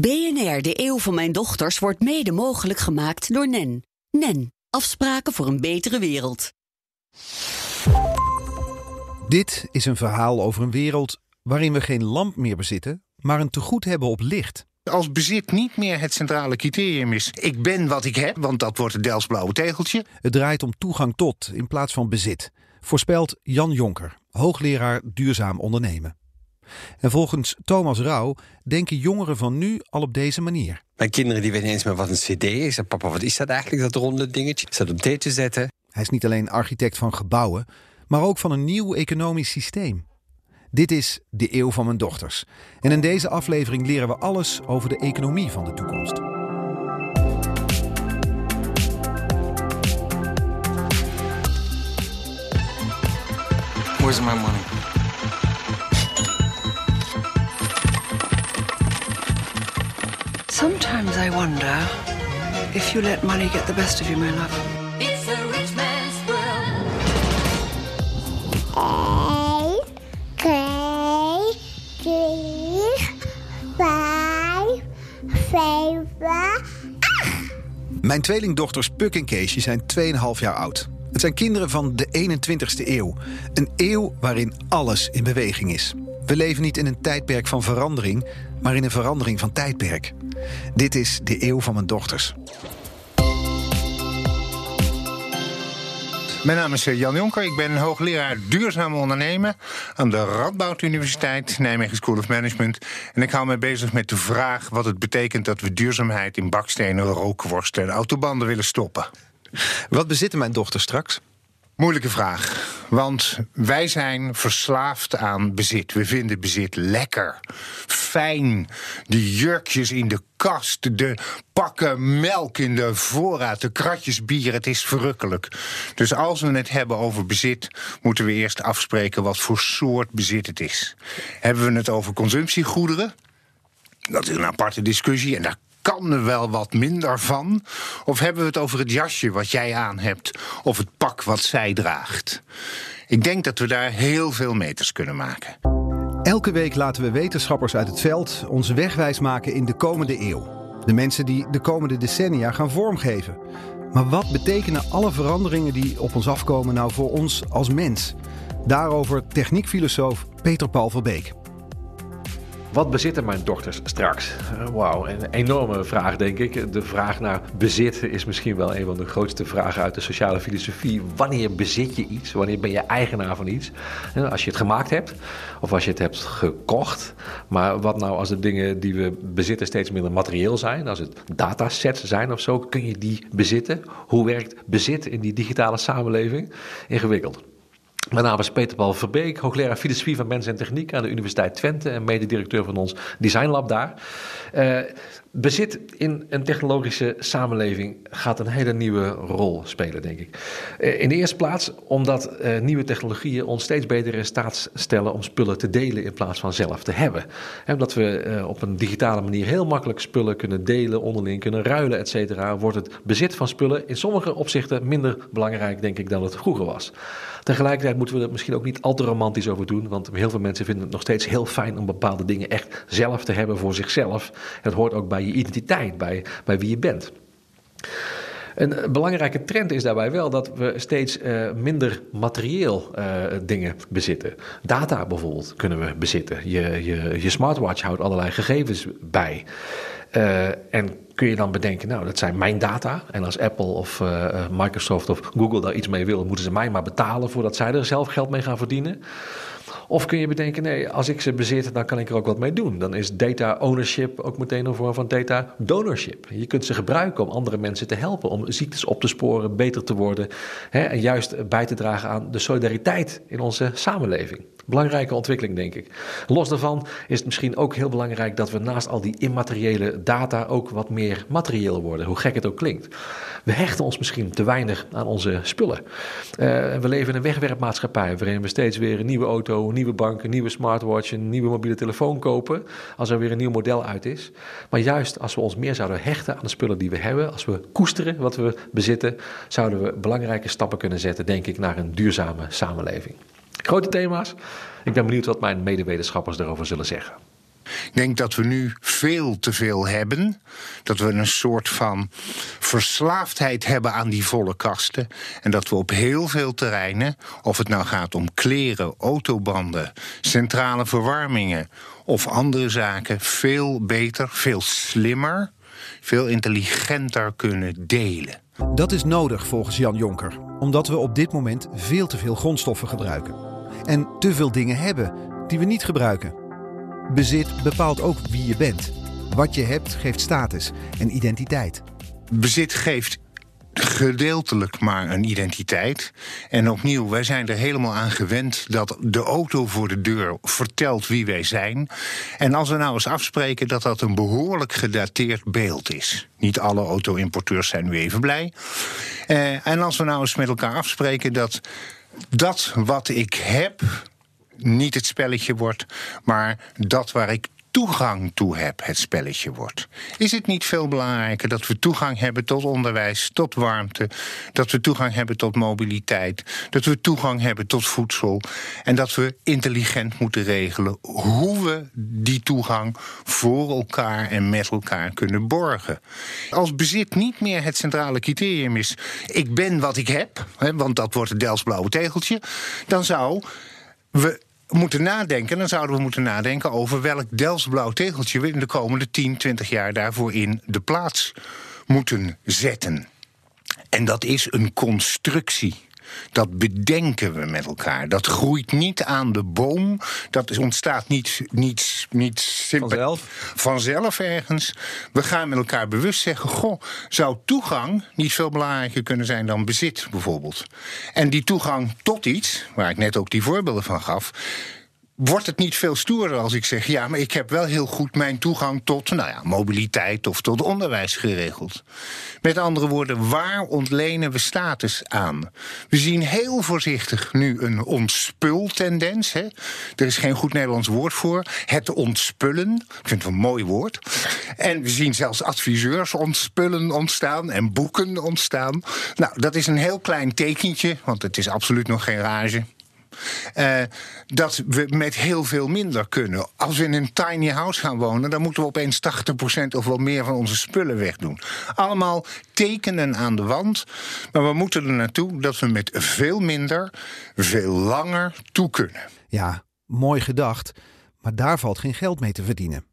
BNR, de eeuw van mijn dochters, wordt mede mogelijk gemaakt door NEN. NEN, afspraken voor een betere wereld. Dit is een verhaal over een wereld waarin we geen lamp meer bezitten, maar een tegoed hebben op licht. Als bezit niet meer het centrale criterium is. Ik ben wat ik heb, want dat wordt het Delsblauwe tegeltje. Het draait om toegang tot in plaats van bezit, voorspelt Jan Jonker, hoogleraar duurzaam ondernemen. En volgens Thomas Rauw denken jongeren van nu al op deze manier. Mijn kinderen die weten eens meer wat een cd is. En papa, wat is dat eigenlijk, dat ronde dingetje? Is dat op dit te zetten? Hij is niet alleen architect van gebouwen, maar ook van een nieuw economisch systeem. Dit is de eeuw van mijn dochters. En in deze aflevering leren we alles over de economie van de toekomst. Where's my money? Sometimes I wonder if you let money get the best of you, my love. It's a rich man's world. Eén, twee, drie, vijf, zeven, Mijn tweelingdochters Puk en Keesje zijn 2,5 jaar oud. Het zijn kinderen van de 21ste eeuw. Een eeuw waarin alles in beweging is. We leven niet in een tijdperk van verandering, maar in een verandering van tijdperk. Dit is de eeuw van mijn dochters. Mijn naam is eh, Jan Jonker. Ik ben hoogleraar duurzaam ondernemen aan de Radboud Universiteit, Nijmegen School of Management. En ik hou me bezig met de vraag wat het betekent dat we duurzaamheid in bakstenen, rookworsten en autobanden willen stoppen. Wat bezitten mijn dochters straks? Moeilijke vraag. Want wij zijn verslaafd aan bezit. We vinden bezit lekker, fijn. De jurkjes in de kast, de pakken melk in de voorraad, de kratjes bier. Het is verrukkelijk. Dus als we het hebben over bezit, moeten we eerst afspreken wat voor soort bezit het is. Hebben we het over consumptiegoederen? Dat is een aparte discussie en daar kan er wel wat minder van. Of hebben we het over het jasje wat jij aan hebt of het pak wat zij draagt? Ik denk dat we daar heel veel meters kunnen maken. Elke week laten we wetenschappers uit het veld ons wegwijs maken in de komende eeuw. De mensen die de komende decennia gaan vormgeven. Maar wat betekenen alle veranderingen die op ons afkomen nou voor ons als mens? Daarover techniekfilosoof Peter Paul Verbeek. Wat bezitten mijn dochters straks? Uh, Wauw, een enorme vraag denk ik. De vraag naar bezit is misschien wel een van de grootste vragen uit de sociale filosofie. Wanneer bezit je iets? Wanneer ben je eigenaar van iets? Uh, als je het gemaakt hebt of als je het hebt gekocht. Maar wat nou als de dingen die we bezitten steeds minder materieel zijn? Als het datasets zijn of zo, kun je die bezitten? Hoe werkt bezit in die digitale samenleving? Ingewikkeld. Mijn naam is Peter Paul Verbeek, hoogleraar filosofie van mens en techniek aan de Universiteit Twente en mededirecteur van ons designlab daar. Uh, bezit in een technologische samenleving gaat een hele nieuwe rol spelen, denk ik. Uh, in de eerste plaats omdat uh, nieuwe technologieën ons steeds beter in staat stellen om spullen te delen in plaats van zelf te hebben. En omdat we op een digitale manier heel makkelijk spullen kunnen delen, onderling kunnen ruilen, et cetera, wordt het bezit van spullen in sommige opzichten minder belangrijk, denk ik, dan het vroeger was. Tegelijkertijd moeten we er misschien ook niet al te romantisch over doen, want heel veel mensen vinden het nog steeds heel fijn om bepaalde dingen echt zelf te hebben voor zichzelf. Het hoort ook bij je identiteit, bij, bij wie je bent. Een belangrijke trend is daarbij wel dat we steeds uh, minder materieel uh, dingen bezitten. Data bijvoorbeeld kunnen we bezitten. Je, je, je smartwatch houdt allerlei gegevens bij. En kun je dan bedenken, nou, dat zijn mijn data. En als Apple of Microsoft of Google daar iets mee wil, moeten ze mij maar betalen voordat zij er zelf geld mee gaan verdienen. Of kun je bedenken, nee, als ik ze bezit, dan kan ik er ook wat mee doen. Dan is data ownership ook meteen een vorm van data donorship. Je kunt ze gebruiken om andere mensen te helpen, om ziektes op te sporen, beter te worden. Hè, en juist bij te dragen aan de solidariteit in onze samenleving. Belangrijke ontwikkeling, denk ik. Los daarvan is het misschien ook heel belangrijk dat we naast al die immateriële data ook wat meer materieel worden, hoe gek het ook klinkt. We hechten ons misschien te weinig aan onze spullen. Uh, we leven in een wegwerpmaatschappij waarin we steeds weer een nieuwe auto, een nieuwe bank, een nieuwe smartwatch, een nieuwe mobiele telefoon kopen als er weer een nieuw model uit is. Maar juist als we ons meer zouden hechten aan de spullen die we hebben, als we koesteren wat we bezitten, zouden we belangrijke stappen kunnen zetten, denk ik, naar een duurzame samenleving. Grote thema's. Ik ben benieuwd wat mijn medewetenschappers erover zullen zeggen. Ik denk dat we nu veel te veel hebben. Dat we een soort van verslaafdheid hebben aan die volle kasten. En dat we op heel veel terreinen, of het nou gaat om kleren, autobanden, centrale verwarmingen of andere zaken, veel beter, veel slimmer, veel intelligenter kunnen delen. Dat is nodig volgens Jan Jonker, omdat we op dit moment veel te veel grondstoffen gebruiken. En te veel dingen hebben die we niet gebruiken. Bezit bepaalt ook wie je bent. Wat je hebt geeft status en identiteit. Bezit geeft gedeeltelijk maar een identiteit. En opnieuw, wij zijn er helemaal aan gewend dat de auto voor de deur vertelt wie wij zijn. En als we nou eens afspreken dat dat een behoorlijk gedateerd beeld is. Niet alle auto-importeurs zijn nu even blij. Eh, en als we nou eens met elkaar afspreken dat dat wat ik heb niet het spelletje wordt, maar dat waar ik toegang toe heb, het spelletje wordt. Is het niet veel belangrijker dat we toegang hebben tot onderwijs, tot warmte, dat we toegang hebben tot mobiliteit, dat we toegang hebben tot voedsel en dat we intelligent moeten regelen hoe we die toegang voor elkaar en met elkaar kunnen borgen? Als bezit niet meer het centrale criterium is, ik ben wat ik heb, hè, want dat wordt het Delftsblauwe tegeltje, dan zou we moeten nadenken, dan zouden we moeten nadenken over welk Delftsblauw tegeltje we in de komende 10, 20 jaar daarvoor in de plaats moeten zetten. En dat is een constructie. Dat bedenken we met elkaar. Dat groeit niet aan de boom. Dat ontstaat niet, niet, niet Vanzelf? vanzelf ergens. We gaan met elkaar bewust zeggen: Goh, zou toegang niet veel belangrijker kunnen zijn dan bezit, bijvoorbeeld? En die toegang tot iets, waar ik net ook die voorbeelden van gaf. Wordt het niet veel stoerder als ik zeg: ja, maar ik heb wel heel goed mijn toegang tot nou ja, mobiliteit of tot onderwijs geregeld? Met andere woorden, waar ontlenen we status aan? We zien heel voorzichtig nu een ontspultendens. Hè? Er is geen goed Nederlands woord voor. Het ontspullen. Ik vind het een mooi woord. En we zien zelfs adviseurs ontspullen ontstaan en boeken ontstaan. Nou, dat is een heel klein tekentje, want het is absoluut nog geen rage. Eh, dat we met heel veel minder kunnen. Als we in een tiny house gaan wonen, dan moeten we opeens 80% of wel meer van onze spullen wegdoen. Allemaal tekenen aan de wand. Maar we moeten er naartoe dat we met veel minder, veel langer toe kunnen. Ja, mooi gedacht, maar daar valt geen geld mee te verdienen.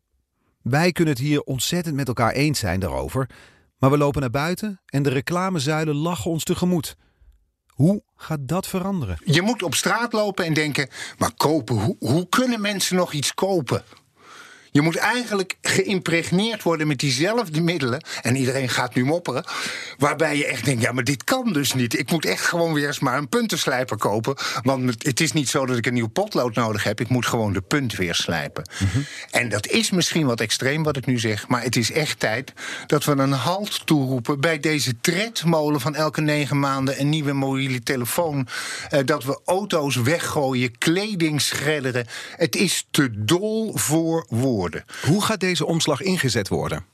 Wij kunnen het hier ontzettend met elkaar eens zijn daarover, maar we lopen naar buiten en de reclamezuilen lachen ons tegemoet. Hoe gaat dat veranderen? Je moet op straat lopen en denken: maar kopen, hoe, kunnen mensen nog iets kopen? Je moet eigenlijk geïmpregneerd worden met diezelfde middelen. En iedereen gaat nu mopperen. Waarbij je echt denkt: ja, maar dit kan dus niet. Ik moet echt gewoon weer eens maar een puntenslijper kopen. Want het- is niet zo dat ik een nieuw potlood nodig heb. Ik moet gewoon de punt weer slijpen. En dat is misschien wat extreem wat ik nu zeg. Maar het is echt tijd dat we een halt toeroepen bij deze tredmolen van elke negen maanden een nieuwe mobiele telefoon. Eh, dat we auto's weggooien, kleding schredderen. Het is te dol voor woorden. Hoe gaat deze omslag ingezet worden?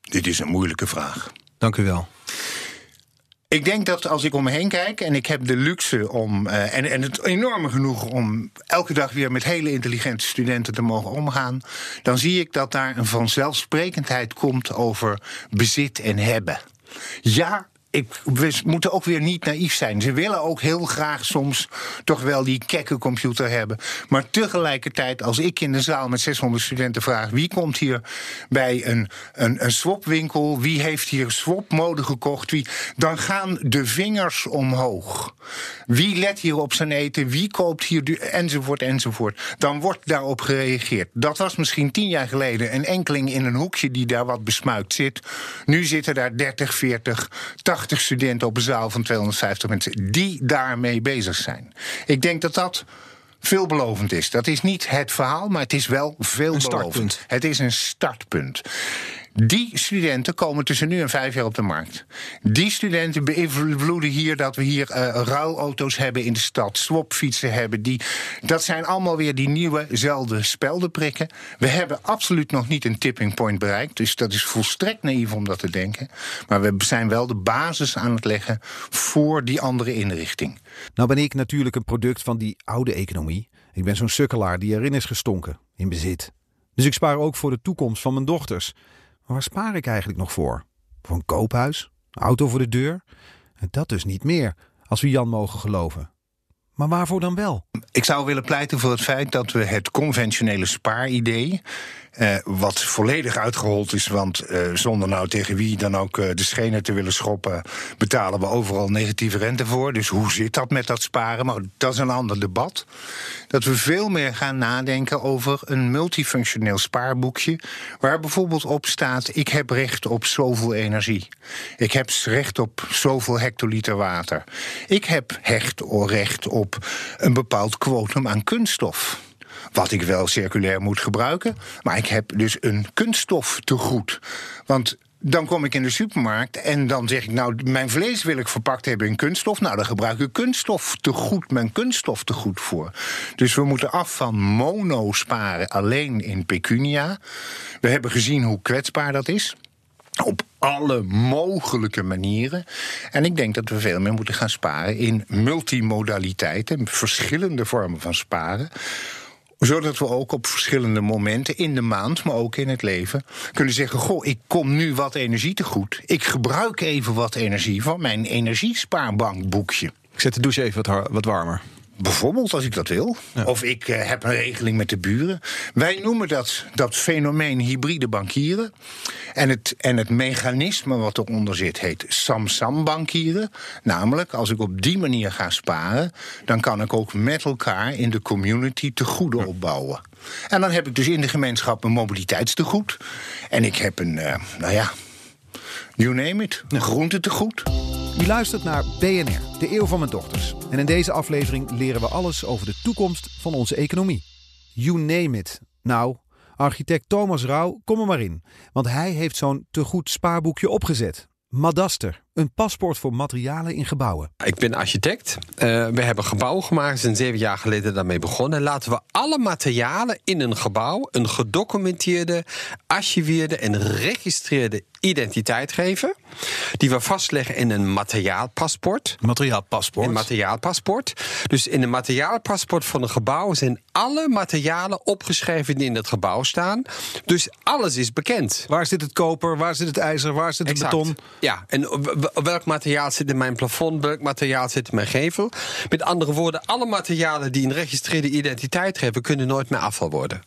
Dit is een moeilijke vraag. Dank u wel. Ik denk dat als ik om me heen kijk en ik heb de luxe om. eh, en, en het enorme genoeg om elke dag weer met hele intelligente studenten te mogen omgaan. dan zie ik dat daar een vanzelfsprekendheid komt over bezit en hebben. Ja. Ik, we moeten ook weer niet naïef zijn. Ze willen ook heel graag soms toch wel die kekke computer hebben. Maar tegelijkertijd, als ik in de zaal met 600 studenten vraag... wie komt hier bij een, een, een swapwinkel, wie heeft hier swapmode gekocht... Wie, dan gaan de vingers omhoog. Wie let hier op zijn eten, wie koopt hier... enzovoort, enzovoort. Dan wordt daarop gereageerd. Dat was misschien tien jaar geleden een enkeling in een hoekje... die daar wat besmuikt zit. Nu zitten daar 30, 40, 80 studenten op een zaal van 250 mensen... die daarmee bezig zijn. Ik denk dat dat veelbelovend is. Dat is niet het verhaal, maar het is wel veelbelovend. Het is een startpunt. Die studenten komen tussen nu en vijf jaar op de markt. Die studenten beïnvloeden hier dat we hier eh ruilauto's hebben in de stad, swapfietsen hebben. Die, dat zijn allemaal weer die nieuwezelfde speldenprikken. We hebben absoluut nog niet een tipping point bereikt. Dus dat is volstrekt naïef om dat te denken. Maar we zijn wel de basis aan het leggen voor die andere inrichting. Nou ben ik natuurlijk een product van die oude economie. Ik ben zo'n sukkelaar die erin is gestonken, in bezit. Dus ik spaar ook voor de toekomst van mijn dochters. Waar spaar ik eigenlijk nog voor? Voor een koophuis? Een auto voor de deur? Dat dus niet meer, als we Jan mogen geloven. Maar waarvoor dan wel? Ik zou willen pleiten voor het feit dat we het conventionele spaaridee. Eh, wat volledig uitgehold is, want eh, zonder nou tegen wie dan ook eh, de schenen te willen schoppen, betalen we overal negatieve rente voor. Dus hoe zit dat met dat sparen? Maar dat is een ander debat. Dat we veel meer gaan nadenken over een multifunctioneel spaarboekje, waar bijvoorbeeld op staat: ik heb recht op zoveel energie. Ik heb recht op zoveel hectoliter water. Ik heb recht op een bepaald kwotum aan kunststof. Wat ik wel circulair moet gebruiken. Maar ik heb dus een kunststof te goed. Want dan kom ik in de supermarkt en dan zeg ik, nou, mijn vlees wil ik verpakt hebben in kunststof. Nou, dan gebruik ik kunststof te goed, mijn kunststof te goed voor. Dus we moeten af van mono sparen alleen in pecunia. We hebben gezien hoe kwetsbaar dat is. Op alle mogelijke manieren. En ik denk dat we veel meer moeten gaan sparen in multimodaliteiten, verschillende vormen van sparen zodat we ook op verschillende momenten in de maand, maar ook in het leven, kunnen zeggen: Goh, ik kom nu wat energie te goed. Ik gebruik even wat energie van mijn energiespaarbankboekje. Ik zet de douche even wat, wat warmer. Bijvoorbeeld als ik dat wil. Of ik uh, heb een regeling met de buren. Wij noemen dat, dat fenomeen hybride bankieren. En het, en het mechanisme wat eronder zit heet Samsam bankieren. Namelijk, als ik op die manier ga sparen, dan kan ik ook met elkaar in de community te goede opbouwen. En dan heb ik dus in de gemeenschap een mobiliteitstegoed. En ik heb een, uh, nou ja, you name it, een groentetegoed. U luistert naar BNR, de eeuw van mijn dochters. En in deze aflevering leren we alles over de toekomst van onze economie. You name it. Nou, architect Thomas Rauw, kom er maar in. Want hij heeft zo'n tegoed spaarboekje opgezet. Madaster, een paspoort voor materialen in gebouwen. Ik ben architect. Uh, we hebben gebouwen gemaakt. We zijn zeven jaar geleden daarmee begonnen. Laten we alle materialen in een gebouw een gedocumenteerde, archiveerde en registreerde identiteit geven. Die we vastleggen in een materiaalpaspoort. Materiaalpaspoort. Een materiaalpaspoort. Dus in een materiaalpaspoort van een gebouw zijn alle materialen opgeschreven die in het gebouw staan. Dus alles is bekend. Waar zit het koper? Waar zit het ijzer? Waar zit het Exact. beton? Ja, en welk materiaal zit in mijn plafond? Welk materiaal zit in mijn gevel? Met andere woorden, alle materialen die een registreerde identiteit geven, kunnen nooit meer afval worden.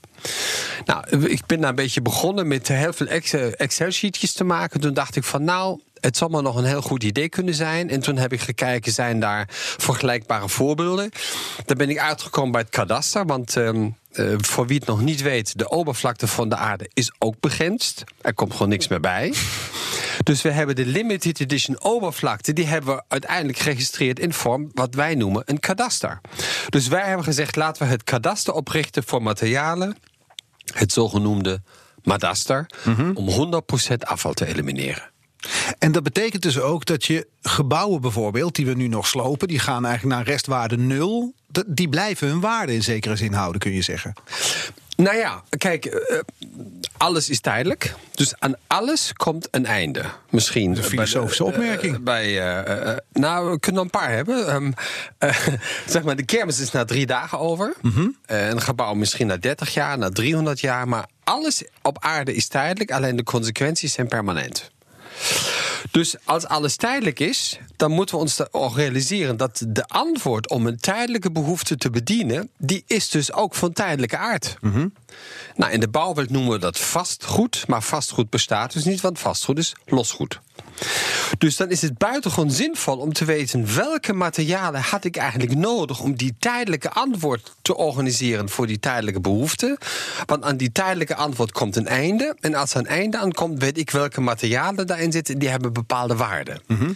Nou, ik ben daar een beetje begonnen met heel veel Excel-sheetjes te maken. Toen dacht ik van nou, het zal maar nog een heel goed idee kunnen zijn. En toen heb ik gekeken, zijn daar vergelijkbare voorbeelden? Dan ben ik uitgekomen bij het kadaster, want... Uh, uh, voor wie het nog niet weet, de oppervlakte van de aarde is ook begrensd. Er komt gewoon niks meer bij. Dus we hebben de limited edition oppervlakte, die hebben we uiteindelijk geregistreerd in vorm wat wij noemen een kadaster. Dus wij hebben gezegd, laten we het kadaster oprichten voor materialen, het zogenoemde madaster, mm-hmm. om 100% afval te elimineren. En dat betekent dus ook dat je gebouwen bijvoorbeeld, die we nu nog slopen, die gaan eigenlijk naar restwaarde nul. Die blijven hun waarde in zekere zin houden, kun je zeggen. Nou ja, kijk, uh, alles is tijdelijk. Dus aan alles komt een einde. Misschien. Een filosofische bij, opmerking. Bij, uh, nou, we kunnen er een paar hebben. Um, zeg maar, de kermis is na drie dagen over. Mm-hmm. een gebouw misschien na 30 jaar, na 300 jaar. Maar alles op aarde is tijdelijk, alleen de consequenties zijn permanent. Dus als alles tijdelijk is, dan moeten we ons ook realiseren dat de antwoord om een tijdelijke behoefte te bedienen, die is dus ook van tijdelijke aard. Mm-hmm. Nou, in de bouwwereld noemen we dat vastgoed, maar vastgoed bestaat dus niet, want vastgoed is losgoed. Dus dan is het buitengewoon zinvol om te weten welke materialen had ik eigenlijk nodig om die tijdelijke antwoord te organiseren voor die tijdelijke behoefte. Want aan die tijdelijke antwoord komt een einde. En als er een einde aankomt, weet ik welke materialen daarin zitten. Die hebben bepaalde waarden. Mm-hmm.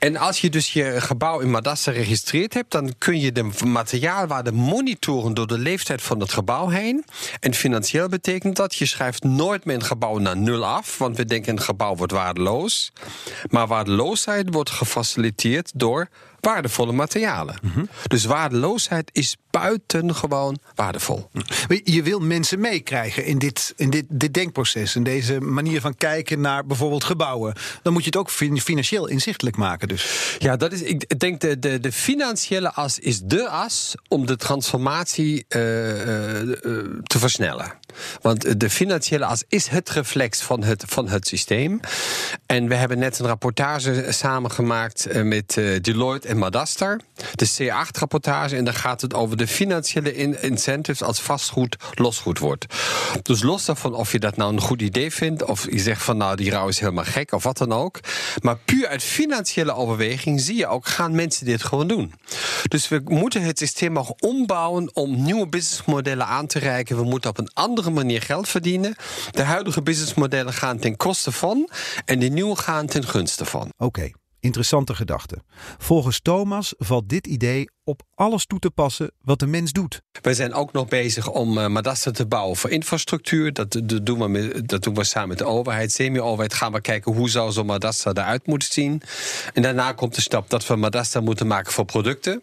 En als je dus je gebouw in Madaster geregistreerd hebt, dan kun je de materiaalwaarde monitoren door de leeftijd van het gebouw heen. En financieel betekent dat je schrijft nooit meer een gebouw naar nul af, want we denken een gebouw wordt waardeloos. Maar waardeloosheid wordt gefaciliteerd door waardevolle materialen. Mm-hmm. Dus waardeloosheid is buitengewoon waardevol. Je wil mensen meekrijgen in, dit, in dit, dit denkproces, in deze manier van kijken naar bijvoorbeeld gebouwen. Dan moet je het ook financieel inzichtelijk maken. Dus. Ja, dat is, ik denk de, de, de financiële as is de as om de transformatie uh, uh, te versnellen. Want de financiële as is het reflex van het, van het systeem. En we hebben net een rapportage samengemaakt eh, met eh, Deloitte en Madaster. De C8-rapportage. En daar gaat het over de financiële in- incentives als vastgoed losgoed wordt. Dus los daarvan of je dat nou een goed idee vindt. of je zegt van nou die rouw is helemaal gek of wat dan ook. Maar puur uit financiële overweging zie je ook gaan mensen dit gewoon doen. Dus we moeten het systeem ook ombouwen om nieuwe businessmodellen aan te reiken. We moeten op een andere manier geld verdienen. De huidige businessmodellen gaan ten koste van en de nieuwe gaan ten gunste van. Oké, interessante gedachte. Volgens Thomas valt dit idee op alles toe te passen wat de mens doet. Wij zijn ook nog bezig om uh, te bouwen voor infrastructuur. Dat, dat, doen we met, dat doen we samen met de overheid. Semi-overheid gaan we kijken hoe zou zo'n Madasta eruit moeten zien. En daarna komt de stap dat we Madasta moeten maken voor producten.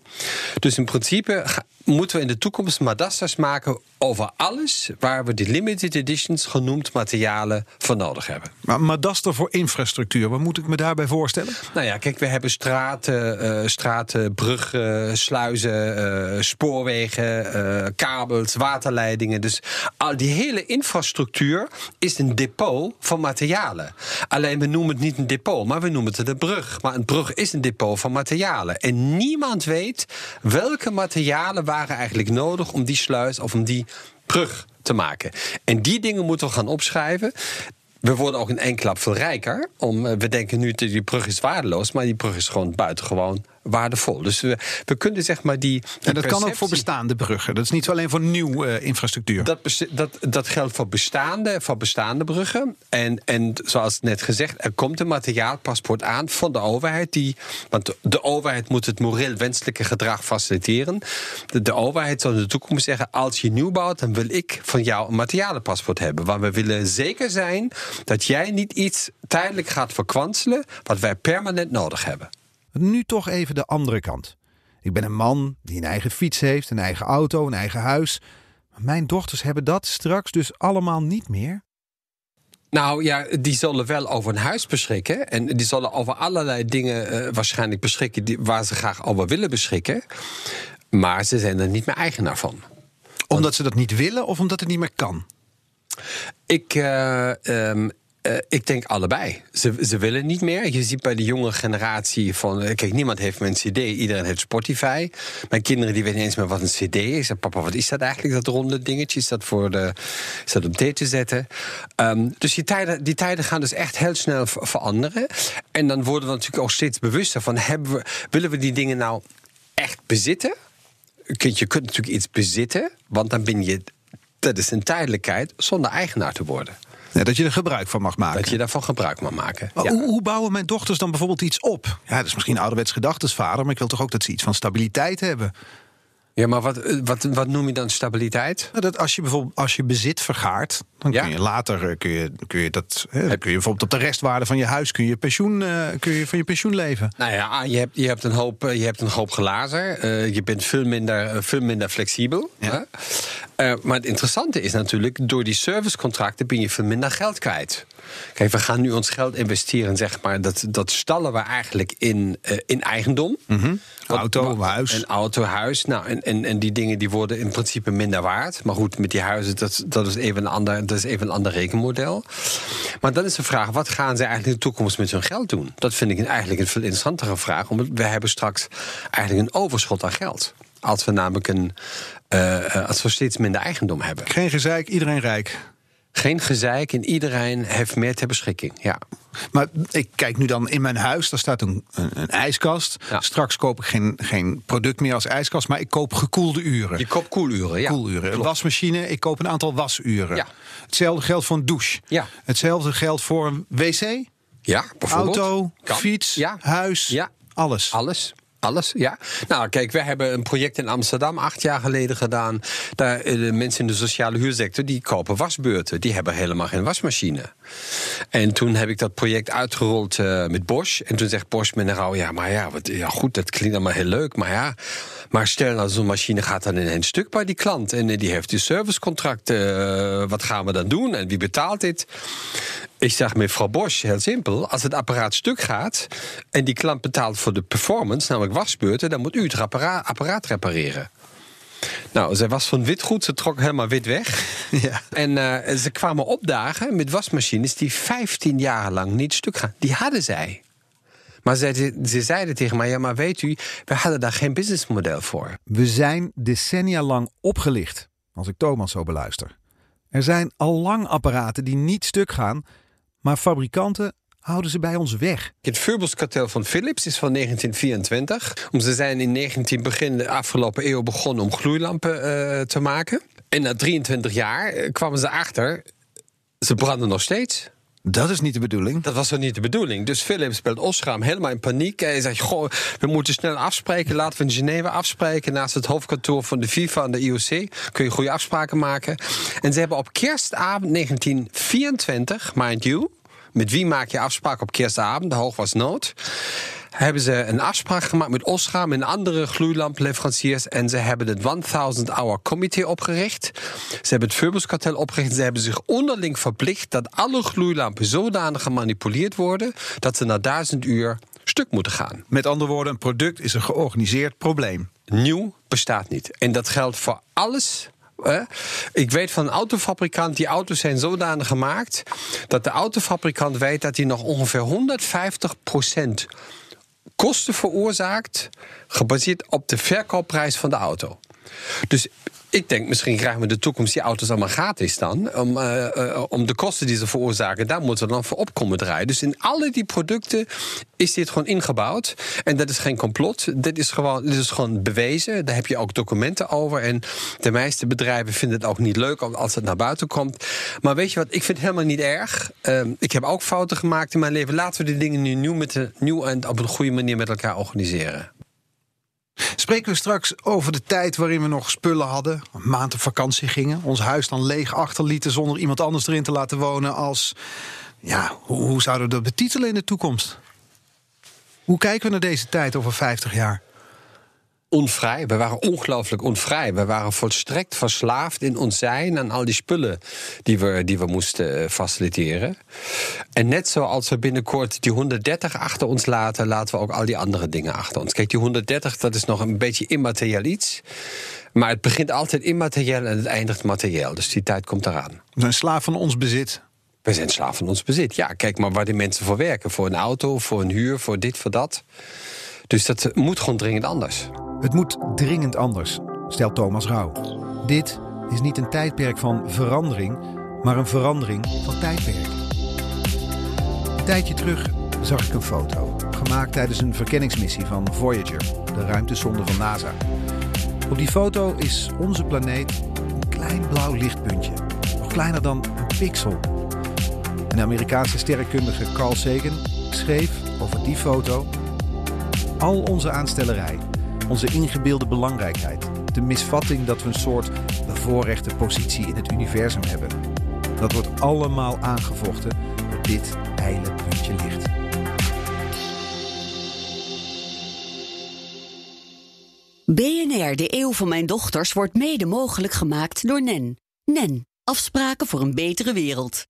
Dus in principe moeten we in de toekomst Madasta's maken over alles waar we de limited editions genoemd materialen voor nodig hebben. Maar Madaster voor infrastructuur, wat moet ik me daarbij voorstellen? Nou ja, kijk, we hebben straten, uh, straten bruggen, sluizen, uh, spoorwegen, uh, kabels, waterleidingen. Dus al die hele infrastructuur is een depot van materialen. Alleen we noemen het niet een depot, maar we noemen het een brug. Maar een brug is een depot van materialen. En niemand weet welke materialen eigenlijk nodig om die sluis of om die brug te maken. En die dingen moeten we gaan opschrijven. We worden ook in één klap veel rijker. Om, we denken nu dat die brug is waardeloos, maar die brug is gewoon buitengewoon waardevol. Dus we, we kunnen zeg maar die. en dat kan ook voor bestaande bruggen. Dat is niet alleen voor nieuwe uh, infrastructuur. Dat, dat, dat geldt voor bestaande, voor bestaande bruggen. En, en zoals net gezegd, er komt een materiaalpaspoort aan van de overheid. Die, want de overheid moet het moreel wenselijke gedrag faciliteren. De, de overheid zal in de toekomst zeggen: als je nieuw bouwt, dan wil ik van jou een materialenpaspoort hebben. Want we willen zeker zijn dat jij niet iets tijdelijk gaat verkwanselen wat wij permanent nodig hebben. Nu toch even de andere kant. Ik ben een man die een eigen fiets heeft, een eigen auto, een eigen huis. Maar mijn dochters hebben dat straks dus allemaal niet meer. Nou ja, die zullen wel over een huis beschikken. En die zullen over allerlei dingen uh, waarschijnlijk beschikken die, waar ze graag over willen beschikken. Maar ze zijn er niet meer eigenaar van. Omdat Want, ze dat niet willen of omdat het niet meer kan? Ik. Uh, um, uh, ik denk allebei. Ze, ze willen niet meer. Je ziet bij de jonge generatie van... Kijk, niemand heeft meer een cd, iedereen heeft Spotify. Mijn kinderen die weten eens meer wat een cd is. Papa, wat is dat eigenlijk, dat ronde dingetje? Is dat, voor de, is dat op thee te zetten? Um, dus die tijden, die tijden gaan dus echt heel snel veranderen. En dan worden we natuurlijk ook steeds bewuster van... Hebben we, willen we die dingen nou echt bezitten? Je kunt natuurlijk iets bezitten, want dan ben je... Dat is een tijdelijkheid zonder eigenaar te worden. Ja, dat je er gebruik van mag maken. Dat je daarvan gebruik mag maken. Ja. hoe, hoe, bouwen mijn dochters dan bijvoorbeeld iets op? Ja, dat is misschien ouderwets gedachtesvader, maar ik wil toch ook dat ze iets van stabiliteit hebben. Ja, maar wat, wat, wat noem je dan stabiliteit? Nou, dat als je bijvoorbeeld als je bezit vergaart, dan kun je later kun je, kun je dat hè, kun je bijvoorbeeld op de restwaarde van je huis kun je pensioen uh, kun je van je pensioen leven. Nou ja, je hebt, je hebt een hoop je hebt een hoop glazen. Uh, je bent veel minder veel minder flexibel. Ja. Uh, maar het interessante is natuurlijk door die servicecontracten ben je veel minder geld kwijt. Kijk, we gaan nu ons geld investeren, zeg maar. Dat, dat stallen we eigenlijk in, uh, in eigendom. Mm -hmm. Auto, huis. Een auto, huis. Nou, en, en, en die dingen die worden in principe minder waard. Maar goed, met die huizen, dat, dat, is, even een ander, dat is even een ander rekenmodel. Maar dan is de vraag, wat gaan ze eigenlijk in de toekomst met hun geld doen? Dat vind ik eigenlijk een veel interessantere vraag. Omdat we hebben straks eigenlijk een overschot aan geld. Als we namelijk een, uh, als we steeds minder eigendom hebben. Geen gezeik, iedereen rijk. Geen gezeik en iedereen heeft meer ter beschikking. Ja. Maar ik kijk nu dan in mijn huis, daar staat een, een, een ijskast. Ja. Straks koop ik geen, geen product meer als ijskast, maar ik koop gekoelde uren. Je koopt koeluren, ja. Koeluren. Een wasmachine, ik koop een aantal wasuren. Ja. Hetzelfde geldt voor een douche. Ja. Hetzelfde geldt voor een wc. Ja, bijvoorbeeld. Auto, kan. fiets, ja. huis, ja. alles. Alles. Alles, ja. Nou, kijk, we hebben een project in Amsterdam acht jaar geleden gedaan. Daar, de mensen in de sociale huursector die kopen wasbeurten. Die hebben helemaal geen wasmachine. En toen heb ik dat project uitgerold uh, met Bosch. En toen zegt Bosch met een rouw, ja, maar ja, wat, ja, goed, dat klinkt allemaal heel leuk. Maar ja, maar stel nou, zo'n machine gaat dan in een stuk bij die klant. En die heeft die servicecontract. Uh, wat gaan we dan doen? En wie betaalt dit? Ik zeg mevrouw Bosch, heel simpel. Als het apparaat stuk gaat en die klant betaalt voor de performance, namelijk wasbeurten, dan moet u het apparaat, apparaat repareren. Nou, zij was van witgoed, ze trok helemaal wit weg. Ja. En eh, ze kwamen opdagen met wasmachines die 15 jaar lang niet stuk gaan. Die hadden zij. Maar ze, ze zeiden tegen mij, ja, maar weet u, we hadden daar geen businessmodel voor. We zijn decennia lang opgelicht, als ik Thomas zo beluister. Er zijn al lang apparaten die niet stuk gaan, maar fabrikanten houden ze bij ons weg. Het Vurbelskartel van Philips is van 1924. Ze zijn in 19 begin de afgelopen eeuw begonnen om gloeilampen eh, te maken. En na 23 jaar eh, kwamen ze achter, ze branden nog steeds. Dat is niet de bedoeling. Dat was toch niet de bedoeling. Dus Philips belt Osram helemaal in paniek. Hij zegt, goh, we moeten snel afspreken. Laten we in Genève afspreken. Naast het hoofdkantoor van de FIFA en de IOC. Kun je goede afspraken maken. En ze hebben op kerstavond 1924, mind you... met wie maak je afspraak op kerstavond? De hoog was nood hebben ze een afspraak gemaakt met Osram en andere gloeilampleveranciers. En ze hebben het 1000 Hour Committee opgericht. Ze hebben het Vurbelskartel opgericht. Ze hebben zich onderling verplicht dat alle gloeilampen zodanig gemanipuleerd worden. dat ze na 1000 uur stuk moeten gaan. Met andere woorden, een product is een georganiseerd probleem. Nieuw bestaat niet. En dat geldt voor alles? Ik weet van een autofabrikant, die auto's zijn zodanig gemaakt dat de autofabrikant weet dat hij nog ongeveer 150 kosten veroorzaakt, gebaseerd op de verkoopprijs van de auto. Dus ik denk, misschien krijgen we de toekomst die auto's allemaal gratis dan. Om, uh, uh, om de kosten die ze veroorzaken, daar moeten we dan voor opkomen draaien. Dus in alle die producten is dit gewoon ingebouwd. En dat is geen complot. Dit is gewoon, dit is gewoon bewezen. Daar heb je ook documenten over. En de meeste bedrijven vinden het ook niet leuk als het naar buiten komt. Maar weet je wat, ik vind het helemaal niet erg. Uh, ik heb ook fouten gemaakt in mijn leven. Laten we die dingen nu nieuw, met de, nieuw en op een goede manier met elkaar organiseren. Spreken we straks over de tijd waarin we nog spullen hadden, een maand op vakantie gingen, ons huis dan leeg achterlieten zonder iemand anders erin te laten wonen als, ja, hoe, hoe zouden we dat betitelen in de toekomst? Hoe kijken we naar deze tijd over 50 jaar? Onvrij. We waren ongelooflijk onvrij. We waren volstrekt verslaafd in ons zijn aan al die spullen die we, die we moesten eh, faciliteren. En net zoals we binnenkort die 130 achter ons laten, laten we ook al die andere dingen achter ons. Kijk, die 130, dat is nog een beetje immaterieel iets. Maar het begint altijd immaterieel en het eindigt materieel. Dus die tijd komt eraan. We zijn slaaf van ons bezit. We zijn slaaf van ons bezit. Ja, kijk maar waar die mensen voor werken. Voor een auto, voor een huur, voor dit, voor dat. Dus dat moet gewoon dringend anders. Het moet dringend anders, stelt Thomas Rauw. Dit is niet een tijdperk van verandering, maar een verandering van tijdperk. Een tijdje terug zag ik een foto, gemaakt tijdens een verkenningsmissie van Voyager, de ruimtesonde van NASA. Op die foto is onze planeet een klein blauw lichtpuntje, nog kleiner dan een pixel. En de Amerikaanse sterrenkundige Carl Sagan schreef over die foto: Al onze aanstellerij onze ingebeelde belangrijkheid. De misvatting dat we een soort bevoorrechte positie in het universum hebben. Dat wordt allemaal aangevochten door dit eile puntje licht. BNR, de eeuw van mijn dochters, wordt mede mogelijk gemaakt door NEN. NEN, afspraken voor een betere wereld.